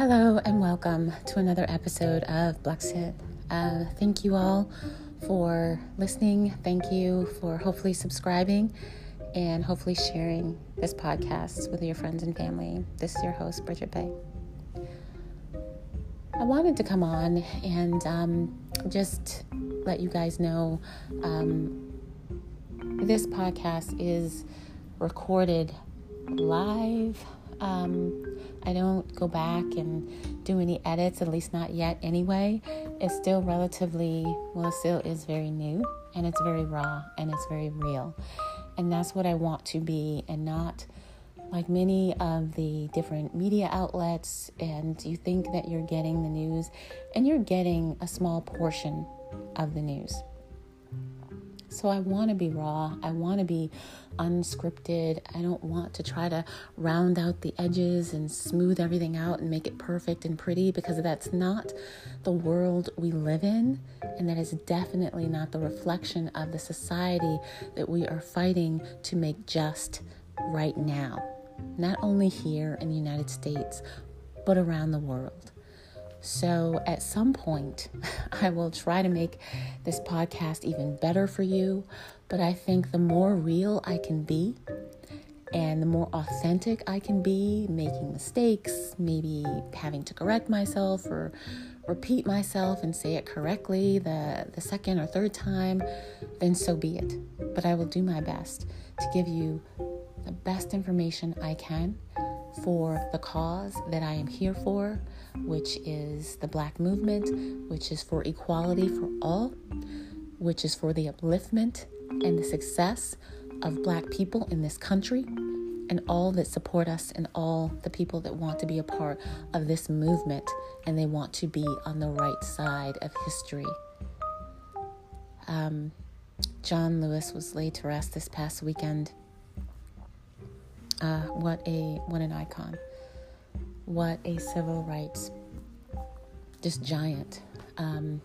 Hello and welcome to another episode of Blexit. Uh, thank you all for listening. Thank you for hopefully subscribing and hopefully sharing this podcast with your friends and family. This is your host, Bridget Bay. I wanted to come on and um, just let you guys know um, this podcast is recorded live. Um, I don't go back and do any edits, at least not yet anyway. It's still relatively, well, it still is very new and it's very raw and it's very real. And that's what I want to be and not like many of the different media outlets. And you think that you're getting the news and you're getting a small portion of the news. So I want to be raw. I want to be unscripted. I don't want to try to round out the edges and smooth everything out and make it perfect and pretty because that's not the world we live in. And that is definitely not the reflection of the society that we are fighting to make just right now. Not only here in the United States, but around the world. So, at some point, I will try to make this podcast even better for you. But I think the more real I can be and the more authentic I can be, making mistakes, maybe having to correct myself or repeat myself and say it correctly the, the second or third time, then so be it. But I will do my best to give you the best information I can for the cause that I am here for, which is the Black movement, which is for equality for all, which is for the upliftment and the success of Black people in this country and all that support us and all the people that want to be a part of this movement and they want to be on the right side of history. Um, John Lewis was laid to rest this past weekend. Uh, what a what an icon! What a civil rights just giant, um,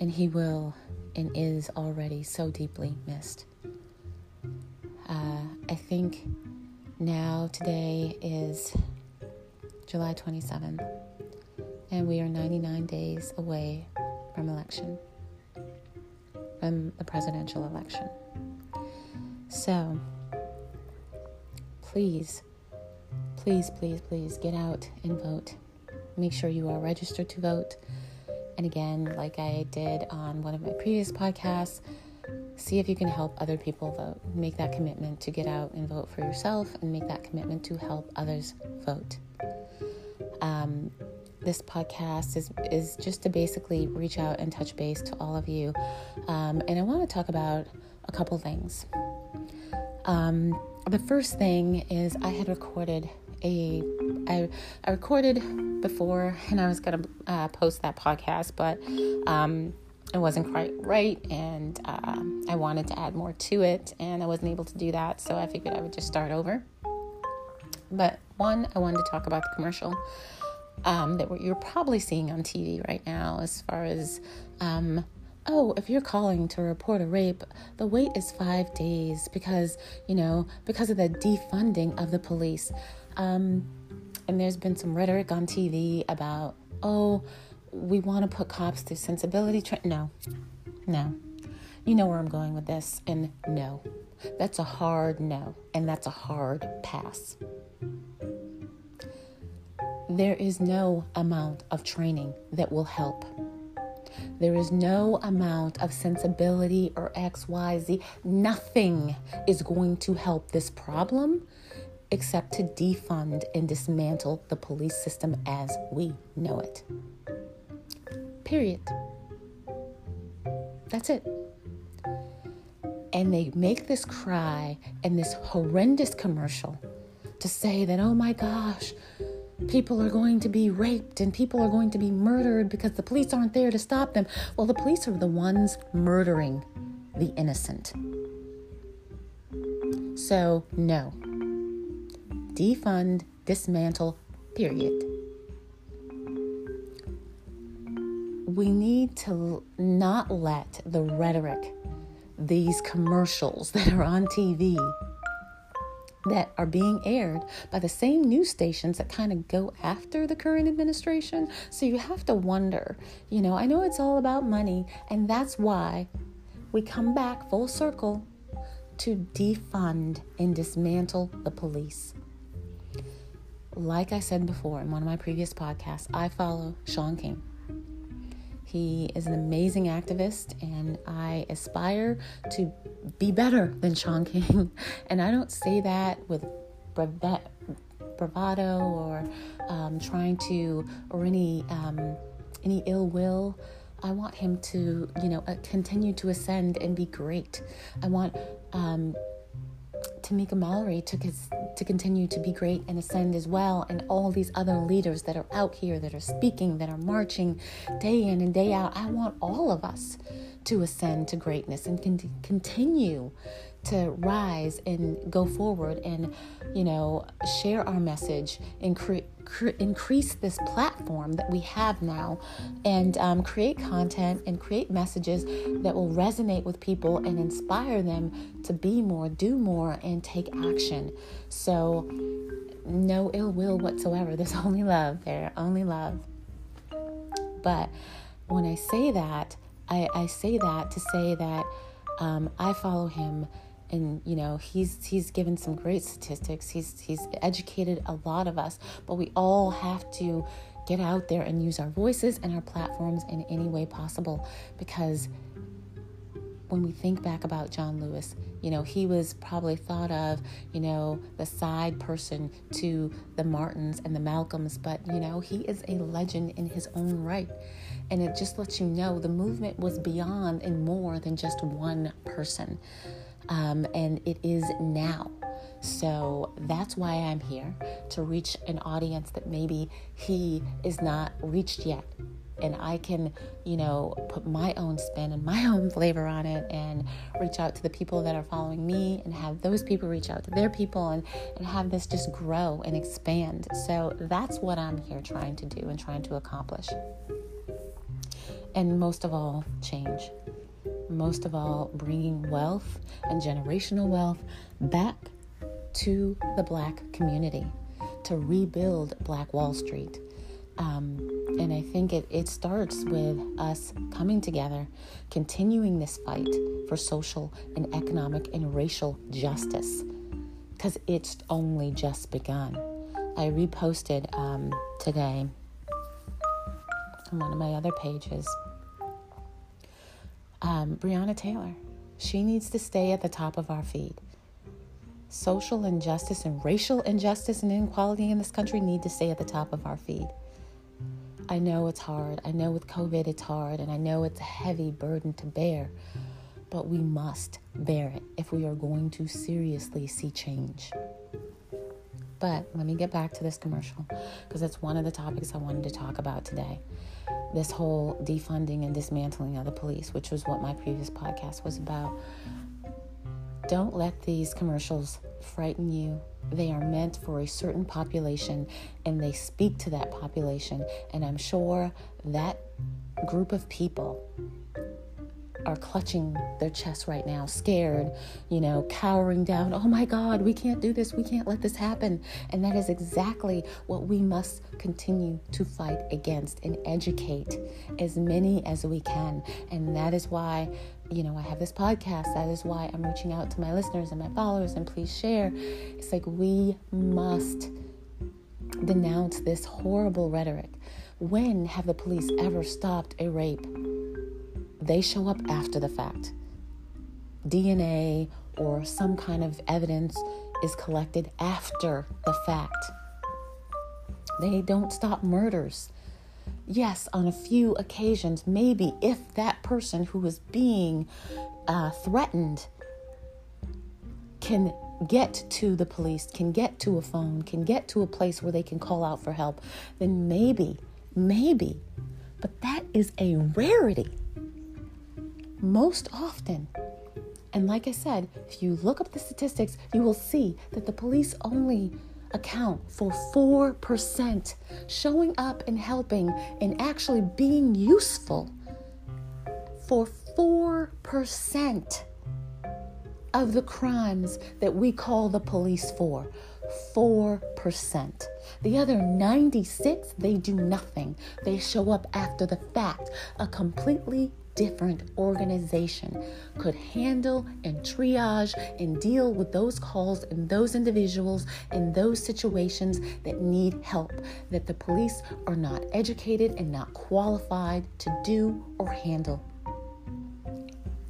and he will and is already so deeply missed. Uh, I think now today is July 27th, and we are 99 days away from election, from the presidential election. So please, please, please, please get out and vote. Make sure you are registered to vote. And again, like I did on one of my previous podcasts, see if you can help other people vote. Make that commitment to get out and vote for yourself and make that commitment to help others vote. Um, this podcast is, is just to basically reach out and touch base to all of you. Um, and I want to talk about a couple things. Um, the first thing is I had recorded a I, I recorded before and I was gonna uh, post that podcast, but um, it wasn't quite right, and uh, I wanted to add more to it, and I wasn't able to do that, so I figured I would just start over. But one, I wanted to talk about the commercial um, that you're probably seeing on TV right now, as far as um, oh, if you're calling to report a rape, the wait is five days because, you know, because of the defunding of the police. Um, and there's been some rhetoric on TV about, oh, we want to put cops through sensibility. Tra-. No, no. You know where I'm going with this, and no. That's a hard no, and that's a hard pass. There is no amount of training that will help there is no amount of sensibility or XYZ. Nothing is going to help this problem except to defund and dismantle the police system as we know it. Period. That's it. And they make this cry and this horrendous commercial to say that, oh my gosh, people are going to be raped and people are going to be murdered because the police aren't there to stop them. Well, the police are the ones murdering the innocent. So, no. Defund, dismantle, period. We need to not let the rhetoric, these commercials that are on TV, that are being aired by the same news stations that kind of go after the current administration. So you have to wonder, you know, I know it's all about money, and that's why we come back full circle to defund and dismantle the police. Like I said before in one of my previous podcasts, I follow Shaun King. He is an amazing activist, and I aspire to be better than Shaun King. and I don't say that with bravado or um, trying to, or any um, any ill will. I want him to, you know, uh, continue to ascend and be great. I want um, Tamika Mallory to, to continue to be great and ascend as well, and all these other leaders that are out here that are speaking, that are marching day in and day out. I want all of us to ascend to greatness and con- continue to rise and go forward and, you know, share our message and increase this platform that we have now and um, create content and create messages that will resonate with people and inspire them to be more, do more, and take action. So, no ill will whatsoever. There's only love there, only love. But when I say that, I, I say that to say that um, I follow him and you know he's he's given some great statistics he's he's educated a lot of us but we all have to get out there and use our voices and our platforms in any way possible because when we think back about John Lewis, you know, he was probably thought of, you know, the side person to the Martins and the Malcolms, but, you know, he is a legend in his own right. And it just lets you know the movement was beyond and more than just one person um, and it is now. So that's why I'm here to reach an audience that maybe he is not reached yet. And I can, you know, put my own spin and my own flavor on it and reach out to the people that are following me and have those people reach out to their people and, and have this just grow and expand. So that's what I'm here trying to do and trying to accomplish. And most of all, change most of all, bringing wealth and generational wealth back to the black community to rebuild Black Wall Street. Um, and I think it, it starts with us coming together, continuing this fight for social and economic and racial justice, because it's only just begun. I reposted um, today on one of my other pages um, Breonna Taylor. She needs to stay at the top of our feed. Social injustice and racial injustice and inequality in this country need to stay at the top of our feed. I know it's hard. I know with COVID it's hard, and I know it's a heavy burden to bear, but we must bear it if we are going to seriously see change. But let me get back to this commercial because it's one of the topics I wanted to talk about today this whole defunding and dismantling of the police, which was what my previous podcast was about. Don't let these commercials frighten you. They are meant for a certain population and they speak to that population. And I'm sure that group of people are clutching their chest right now, scared, you know, cowering down. Oh my God, we can't do this. We can't let this happen. And that is exactly what we must continue to fight against and educate as many as we can. And that is why, you know, I have this podcast. That is why I'm reaching out to my listeners and my followers. And please share. It's like we must denounce this horrible rhetoric. When have the police ever stopped a rape? They show up after the fact. DNA or some kind of evidence is collected after the fact. They don't stop murders. Yes, on a few occasions, maybe if that person who is being uh, threatened can get to the police, can get to a phone, can get to a place where they can call out for help, then maybe, maybe. But that is a rarity most often. And like I said, if you look up the statistics, you will see that the police only account for 4% showing up and helping and actually being useful for 4%. of the crimes that we call the police for. 4%. The other 96, they do nothing. They show up after the fact. A completely different organization could handle and triage and deal with those calls and those individuals in those situations that need help that the police are not educated and not qualified to do or handle.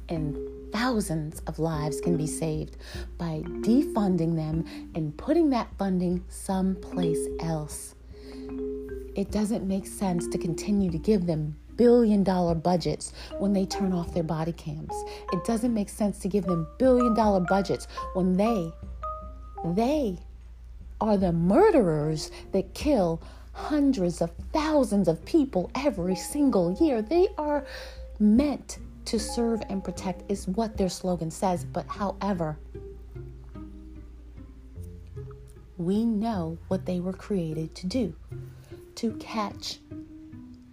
And thousands of lives can be saved by defunding them and putting that funding someplace else. It doesn't make sense to continue to give them billion dollar budgets when they turn off their body cams. It doesn't make sense to give them billion dollar budgets when they they are the murderers that kill hundreds of thousands of people every single year. They are meant to serve and protect is what their slogan says, but however, we know what they were created to do to catch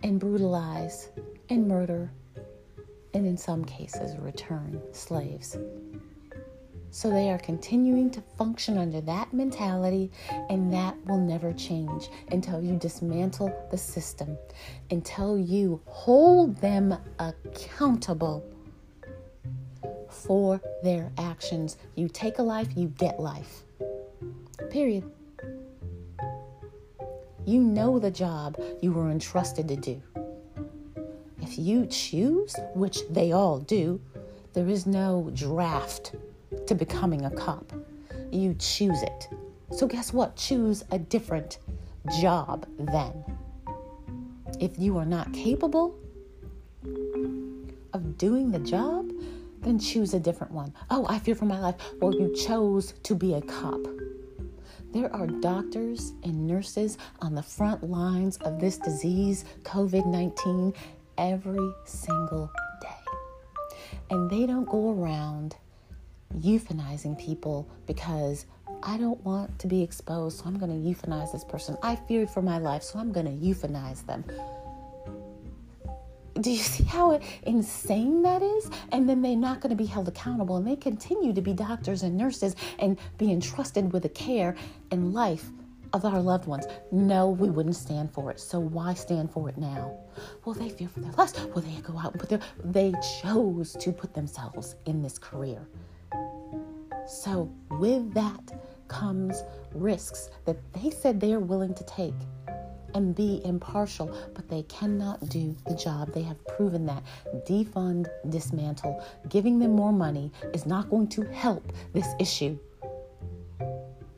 and brutalize and murder, and in some cases, return slaves. So they are continuing to function under that mentality, and that will never change until you dismantle the system, until you hold them accountable for their actions. You take a life, you get life. Period. You know the job you were entrusted to do. If you choose, which they all do, there is no draft to becoming a cop. You choose it. So, guess what? Choose a different job then. If you are not capable of doing the job, then choose a different one. Oh, I fear for my life. Well, you chose to be a cop. There are doctors and nurses on the front lines of this disease, COVID 19, every single day. And they don't go around euthanizing people because I don't want to be exposed, so I'm going to euthanize this person. I fear for my life, so I'm going to euthanize them do you see how insane that is? And then they're not going to be held accountable and they continue to be doctors and nurses and be entrusted with the care and life of our loved ones. No, we wouldn't stand for it. So why stand for it now? Will they fear for their lives. Will they go out and put their, they chose to put themselves in this career. So with that comes risks that they said they are willing to take and be impartial, but they cannot do the job. They have proven that. Defund, dismantle, giving them more money is not going to help this issue.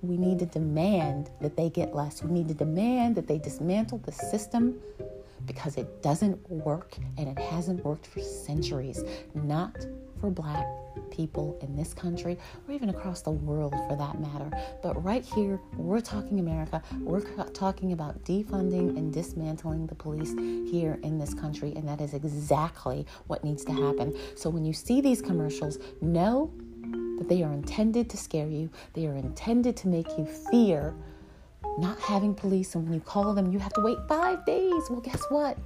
We need to demand that they get less. We need to demand that they dismantle the system because it doesn't work and it hasn't worked for centuries. Not for black people in this country or even across the world for that matter. But right here, we're talking America. We're talking about defunding and dismantling the police here in this country, and that is exactly what needs to happen. So when you see these commercials, know that they are intended to scare you, they are intended to make you fear not having police. And when you call them, you have to wait five days. Well, guess what?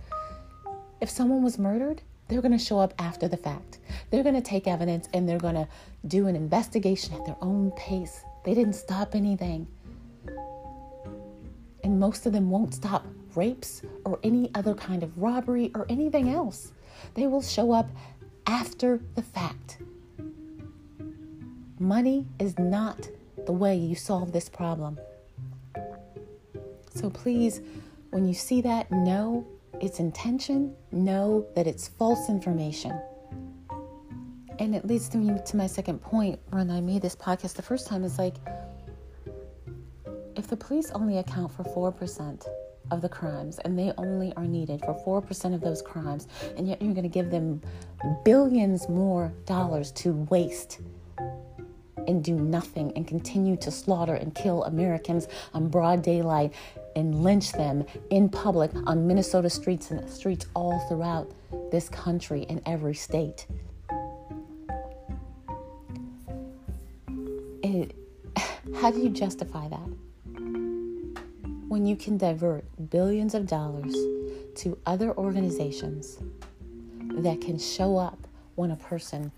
If someone was murdered, they're going to show up after the fact. They're going to take evidence and they're going to do an investigation at their own pace. They didn't stop anything. And most of them won't stop rapes or any other kind of robbery or anything else. They will show up after the fact. Money is not the way you solve this problem. So please, when you see that, know its intention, know that it's false information. And it leads to me to my second point when I made this podcast the first time is like if the police only account for 4% of the crimes and they only are needed for 4% of those crimes and yet you're going to give them billions more dollars to waste and do nothing and continue to slaughter and kill Americans on broad daylight and lynch them in public on Minnesota streets and streets all throughout this country in every state. It, how do you justify that? When you can divert billions of dollars to other organizations that can show up when a person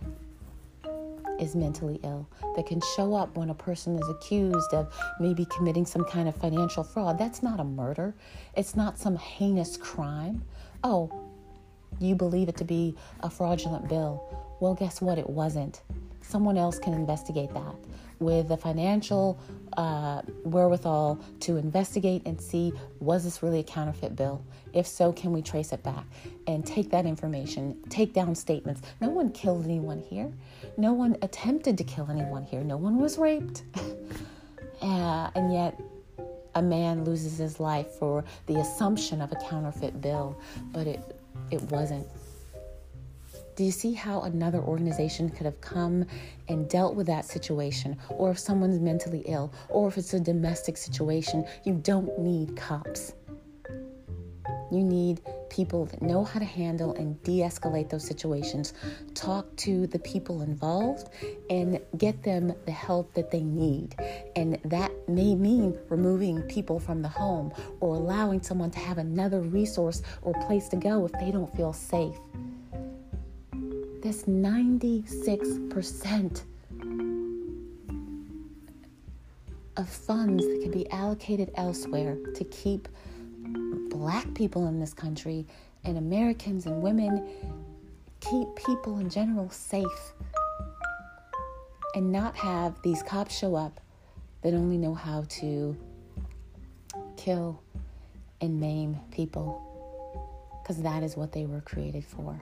is mentally ill, that can show up when a person is accused of maybe committing some kind of financial fraud. That's not a murder, it's not some heinous crime. Oh, you believe it to be a fraudulent bill. Well, guess what? It wasn't. Someone else can investigate that with the financial uh, wherewithal to investigate and see was this really a counterfeit bill? If so, can we trace it back and take that information, take down statements? No one killed anyone here. No one attempted to kill anyone here. No one was raped. uh, and yet, a man loses his life for the assumption of a counterfeit bill, but it, it wasn't. Do you see how another organization could have come and dealt with that situation? Or if someone's mentally ill, or if it's a domestic situation, you don't need cops. You need people that know how to handle and de escalate those situations. Talk to the people involved and get them the help that they need. And that may mean removing people from the home or allowing someone to have another resource or place to go if they don't feel safe. This 96% of funds that can be allocated elsewhere to keep black people in this country and Americans and women keep people in general safe and not have these cops show up that only know how to kill and maim people because that is what they were created for.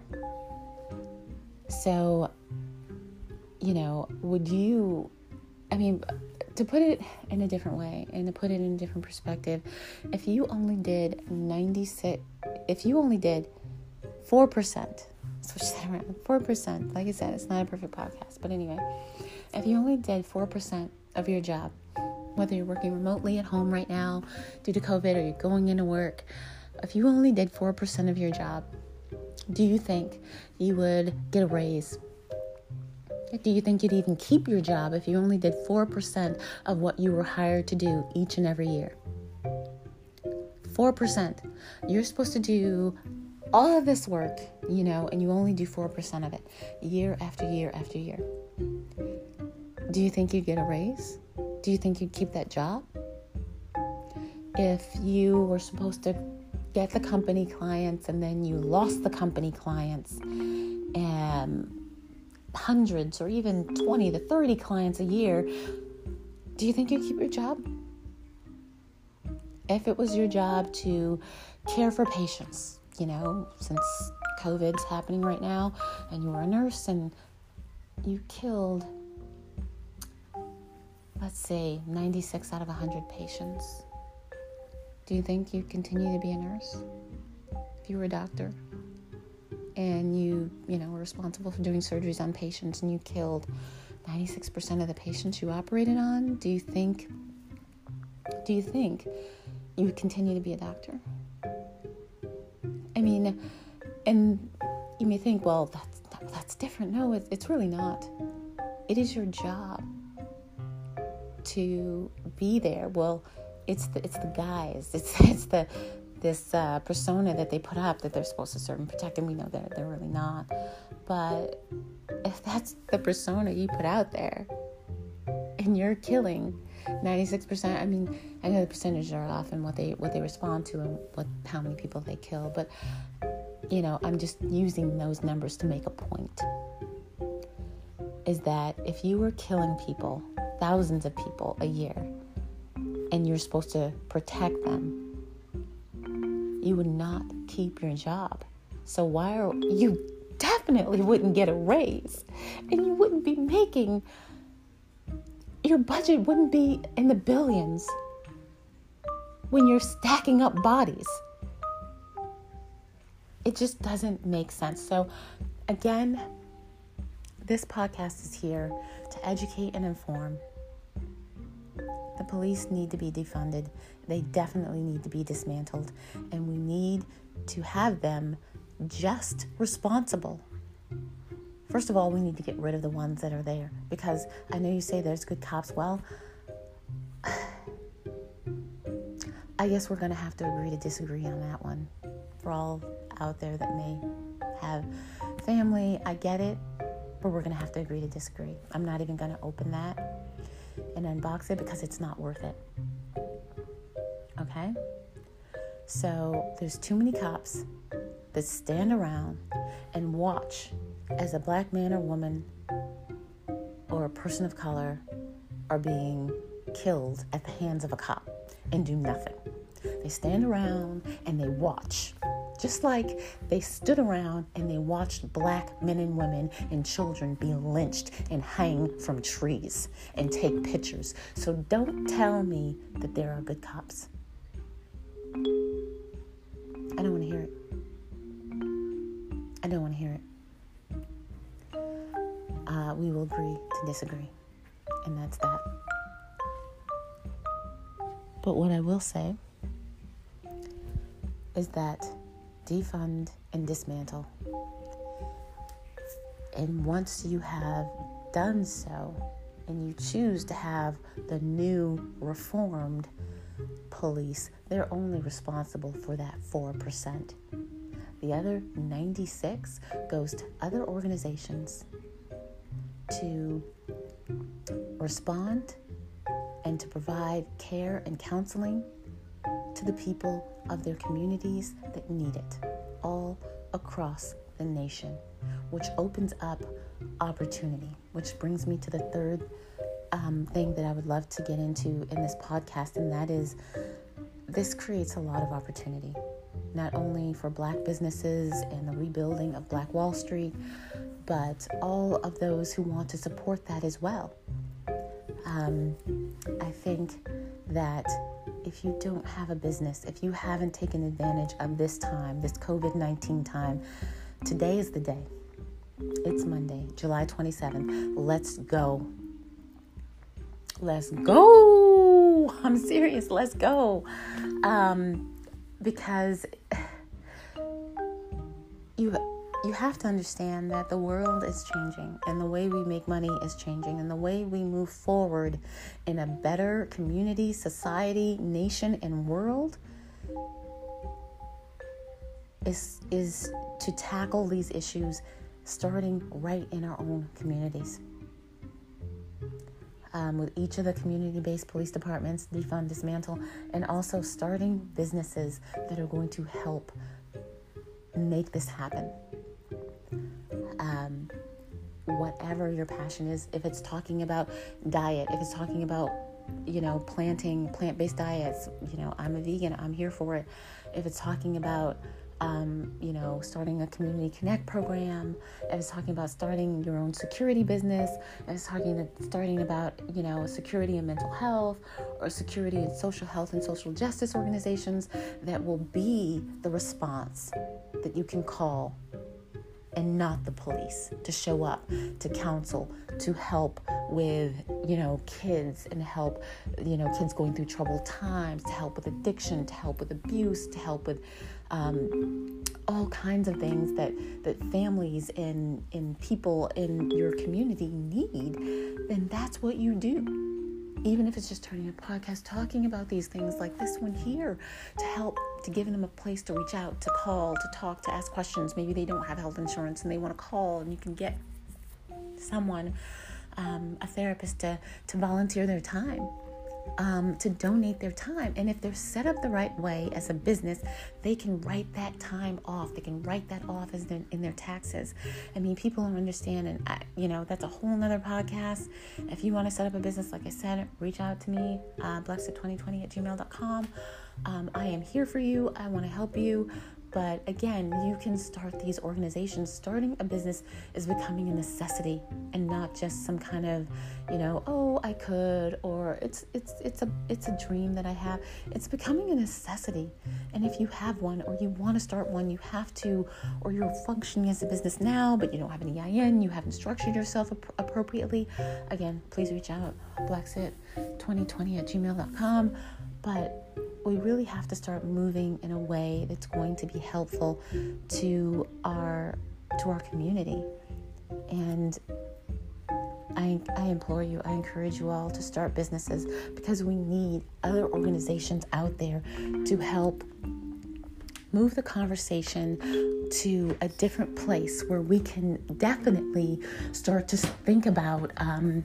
So, you know, would you, I mean, to put it in a different way and to put it in a different perspective, if you only did 96, if you only did 4%, switch that around, 4%, like I said, it's not a perfect podcast, but anyway, if you only did 4% of your job, whether you're working remotely at home right now due to COVID or you're going into work, if you only did 4% of your job, do you think you would get a raise? Do you think you'd even keep your job if you only did 4% of what you were hired to do each and every year? 4%. You're supposed to do all of this work, you know, and you only do 4% of it year after year after year. Do you think you'd get a raise? Do you think you'd keep that job? If you were supposed to get the company clients and then you lost the company clients and hundreds or even 20 to 30 clients a year, do you think you'd keep your job? If it was your job to care for patients, you know, since COVID's happening right now, and you were a nurse and you killed, let's say, 96 out of 100 patients do you think you'd continue to be a nurse if you were a doctor and you, you know, were responsible for doing surgeries on patients and you killed 96% of the patients you operated on? Do you think do you think you would continue to be a doctor? I mean, and you may think, well, that's that's different. No, it's, it's really not. It is your job to be there. Well, it's the it's the guys. It's it's the this uh, persona that they put up that they're supposed to serve and protect, and we know they're they're really not. But if that's the persona you put out there, and you're killing 96%, I mean, I know the percentages are off and what they what they respond to and what how many people they kill, but you know, I'm just using those numbers to make a point. Is that if you were killing people, thousands of people a year, and you're supposed to protect them, you would not keep your job. So why are you definitely wouldn't get a raise and you wouldn't be making your budget wouldn't be in the billions when you're stacking up bodies. It just doesn't make sense. So again, this podcast is here to educate and inform the police need to be defunded. They mm. definitely need to be dismantled. And we need to have them just responsible. First of all, we need to get rid of the ones that are there because I know you say there's good cops. Well, I guess we're going to have to agree to disagree on that one. For all out there that may have family, I get it. but we're going to have to agree to disagree. I'm not even going to open that and unbox it because it's not worth it. Okay? So there's too many cops that stand around and watch as a black man or woman or a person of color are being killed at the hands of a cop and do nothing. They stand around and they watch. Just like they stood around and they watched black men and women and children be lynched and hang from trees and take pictures. So don't tell me that there are good cops. I don't want to hear it. I don't want to hear it. Uh, we will agree to disagree. And that's that. But what I will say is that defund and dismantle. And once you have done so, and you choose to have the new reformed police, they're only responsible for that 4%. The other 96 goes to other organizations to respond and to provide care and counseling to the people of their communities that need it all across the nation, which opens up opportunity, which brings me to the third um, thing that I would love to get into in this podcast, and that is this creates a lot of opportunity, not only for black businesses and the rebuilding of Black Wall Street, but all of those who want to support that as well. Um, I think that if you don't have a business, if you haven't taken advantage of this time, this COVID 19 time, today is the day. It's Monday, July 27th. Let's go. Let's go. I'm serious. Let's go. Um, because have to understand that the world is changing and the way we make money is changing and the way we move forward in a better community, society, nation and world is is to tackle these issues starting right in our own communities um, with each of the community based police departments, defund, dismantle, and also starting businesses that are going to help make this happen. Um, whatever your passion is, if it's talking about diet, if it's talking about you know planting plant-based diets you know i'm a vegan i'm here for it if it's talking about um, you know, starting a community connect program. if it's talking about starting your own security business. if it's talking starting about you know security and mental health, or security and social health and social justice organizations that will be the response that you can call and not the police to show up to counsel to help with you know kids and help you know kids going through troubled times to help with addiction to help with abuse to help with um, all kinds of things that that families and and people in your community need then that's what you do. Even if it's just turning a podcast talking about these things like this one here to help to giving them a place to reach out to call to talk to ask questions. Maybe they don't have health insurance and they want to call and you can get someone um, a therapist to to volunteer their time um, to donate their time. And if they're set up the right way as a business, they can write that time off. They can write that off as their, in their taxes. I mean, people don't understand, and I, you know that's a whole nother podcast. If you want to set up a business, like I said, reach out to me, uh, blexit2020 at gmail.com. Um, I am here for you. I want to help you. But again, you can start these organizations. Starting a business is becoming a necessity and not just some kind of, you know, oh, I could or it's it's it's a it's a dream that I have. It's becoming a necessity. And if you have one or you want to start one, you have to or you're functioning as a business now, but you don't have an EIN, you haven't structured yourself ap- appropriately. Again, please reach out blexit2020 at gmail.com. But we really have to start moving in a way that's going to be helpful to our to our community. And I, I implore you, I encourage you all to start businesses because we need other organizations out there to help move the conversation to a different place where we can definitely start to think about um,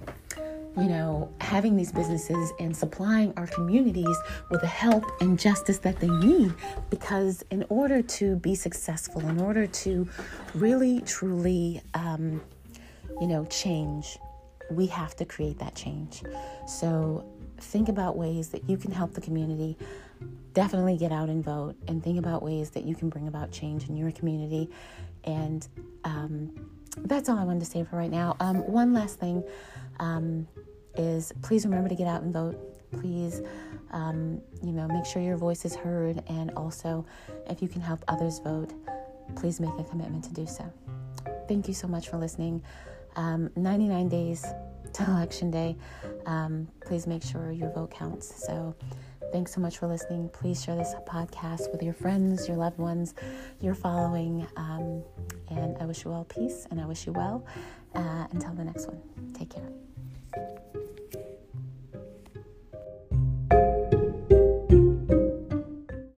you know, having these businesses and supplying our communities with the help and justice that they need. Because in order to be successful, in order to really, truly, um, you know, change, we have to create that change. So think about ways that you can help the community. Definitely get out and vote and think about ways that you can bring about change in your community. And um, that's all I wanted to say for right now. Um, one last thing um, is please remember to get out and vote. Please, um, you know, make sure your voice is heard. And also, if you can help others vote, please make a commitment to do so. Thank you so much for listening. Um, 99 days to election day. Um, please make sure your vote counts. So, Thanks so much for listening. Please share this podcast with your friends, your loved ones, your following. Um, and I wish you all peace and I wish you well. Uh, until the next one, take care.